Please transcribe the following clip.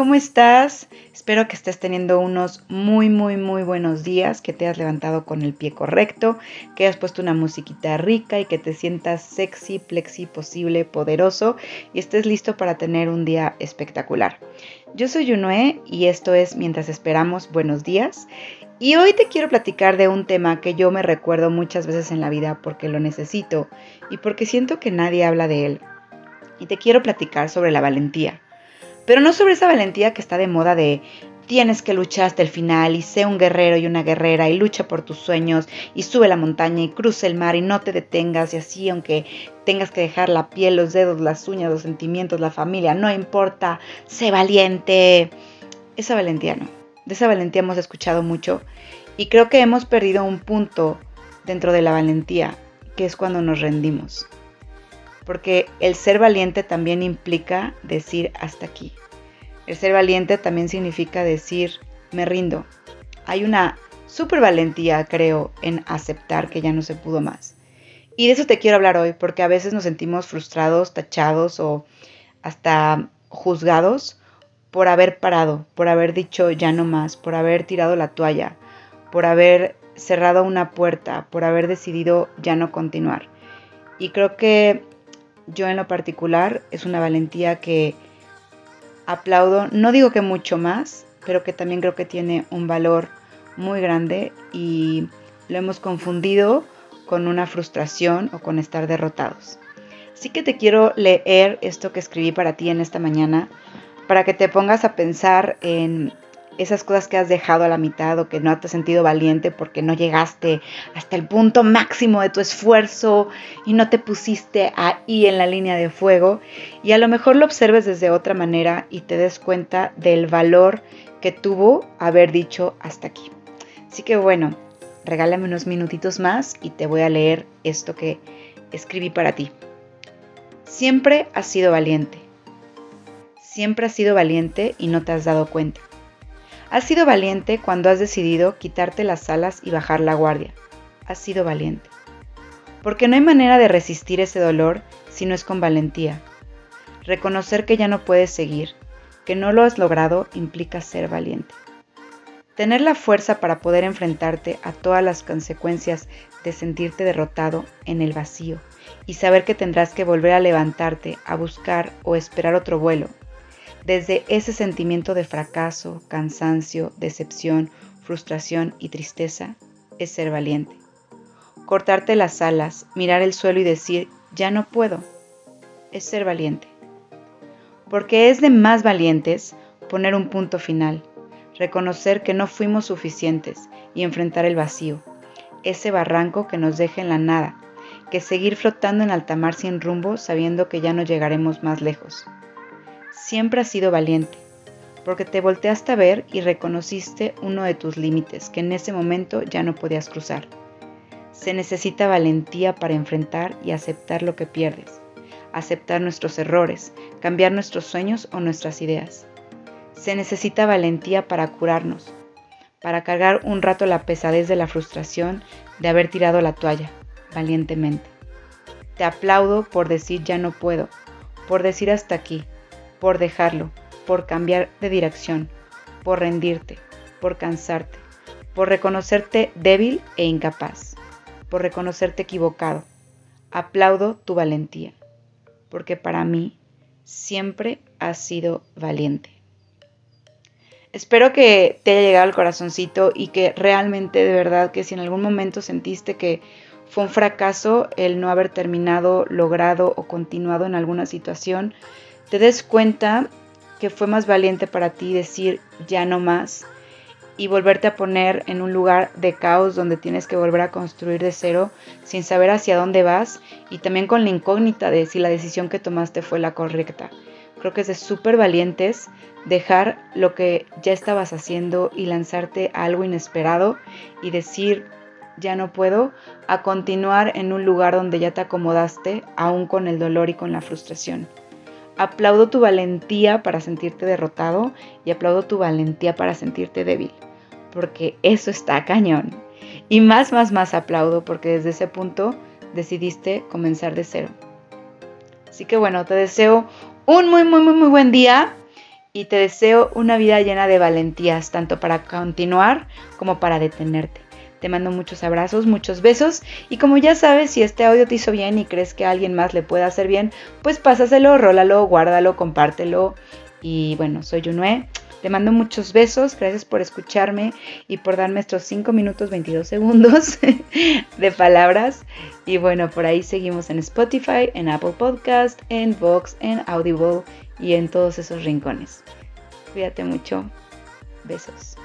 ¿cómo estás? Espero que estés teniendo unos muy, muy, muy buenos días, que te has levantado con el pie correcto, que hayas puesto una musiquita rica y que te sientas sexy, plexi, posible, poderoso y estés listo para tener un día espectacular. Yo soy Yunue y esto es Mientras Esperamos Buenos Días. Y hoy te quiero platicar de un tema que yo me recuerdo muchas veces en la vida porque lo necesito y porque siento que nadie habla de él. Y te quiero platicar sobre la valentía pero no sobre esa valentía que está de moda de tienes que luchar hasta el final y sé un guerrero y una guerrera y lucha por tus sueños y sube la montaña y cruza el mar y no te detengas y así aunque tengas que dejar la piel, los dedos, las uñas, los sentimientos, la familia, no importa, sé valiente. Esa valentía no. De esa valentía hemos escuchado mucho y creo que hemos perdido un punto dentro de la valentía, que es cuando nos rendimos. Porque el ser valiente también implica decir hasta aquí. El ser valiente también significa decir, me rindo. Hay una super valentía, creo, en aceptar que ya no se pudo más. Y de eso te quiero hablar hoy, porque a veces nos sentimos frustrados, tachados o hasta juzgados por haber parado, por haber dicho ya no más, por haber tirado la toalla, por haber cerrado una puerta, por haber decidido ya no continuar. Y creo que yo en lo particular es una valentía que aplaudo, no digo que mucho más, pero que también creo que tiene un valor muy grande y lo hemos confundido con una frustración o con estar derrotados. Así que te quiero leer esto que escribí para ti en esta mañana, para que te pongas a pensar en esas cosas que has dejado a la mitad o que no te has sentido valiente porque no llegaste hasta el punto máximo de tu esfuerzo y no te pusiste ahí en la línea de fuego y a lo mejor lo observes desde otra manera y te des cuenta del valor que tuvo haber dicho hasta aquí. Así que bueno, regálame unos minutitos más y te voy a leer esto que escribí para ti. Siempre has sido valiente. Siempre has sido valiente y no te has dado cuenta. Has sido valiente cuando has decidido quitarte las alas y bajar la guardia. Has sido valiente. Porque no hay manera de resistir ese dolor si no es con valentía. Reconocer que ya no puedes seguir, que no lo has logrado, implica ser valiente. Tener la fuerza para poder enfrentarte a todas las consecuencias de sentirte derrotado en el vacío y saber que tendrás que volver a levantarte, a buscar o esperar otro vuelo desde ese sentimiento de fracaso, cansancio, decepción, frustración y tristeza, es ser valiente. Cortarte las alas, mirar el suelo y decir, ya no puedo, es ser valiente. Porque es de más valientes poner un punto final, reconocer que no fuimos suficientes y enfrentar el vacío, ese barranco que nos deja en la nada, que seguir flotando en alta mar sin rumbo sabiendo que ya no llegaremos más lejos siempre has sido valiente, porque te volteaste a ver y reconociste uno de tus límites que en ese momento ya no podías cruzar. Se necesita valentía para enfrentar y aceptar lo que pierdes, aceptar nuestros errores, cambiar nuestros sueños o nuestras ideas. Se necesita valentía para curarnos, para cargar un rato la pesadez de la frustración de haber tirado la toalla, valientemente. Te aplaudo por decir ya no puedo, por decir hasta aquí, por dejarlo, por cambiar de dirección, por rendirte, por cansarte, por reconocerte débil e incapaz, por reconocerte equivocado. Aplaudo tu valentía, porque para mí siempre has sido valiente. Espero que te haya llegado al corazoncito y que realmente de verdad que si en algún momento sentiste que fue un fracaso el no haber terminado, logrado o continuado en alguna situación, te des cuenta que fue más valiente para ti decir ya no más y volverte a poner en un lugar de caos donde tienes que volver a construir de cero sin saber hacia dónde vas y también con la incógnita de si la decisión que tomaste fue la correcta. Creo que es de súper valientes dejar lo que ya estabas haciendo y lanzarte a algo inesperado y decir ya no puedo, a continuar en un lugar donde ya te acomodaste, aún con el dolor y con la frustración. Aplaudo tu valentía para sentirte derrotado y aplaudo tu valentía para sentirte débil, porque eso está cañón. Y más, más, más aplaudo porque desde ese punto decidiste comenzar de cero. Así que bueno, te deseo un muy, muy, muy, muy buen día y te deseo una vida llena de valentías, tanto para continuar como para detenerte. Te mando muchos abrazos, muchos besos y como ya sabes, si este audio te hizo bien y crees que a alguien más le puede hacer bien, pues pásaselo, rólalo, guárdalo, compártelo y bueno, soy Junue. Te mando muchos besos, gracias por escucharme y por darme estos 5 minutos 22 segundos de palabras. Y bueno, por ahí seguimos en Spotify, en Apple Podcast, en Vox, en Audible y en todos esos rincones. Cuídate mucho. Besos.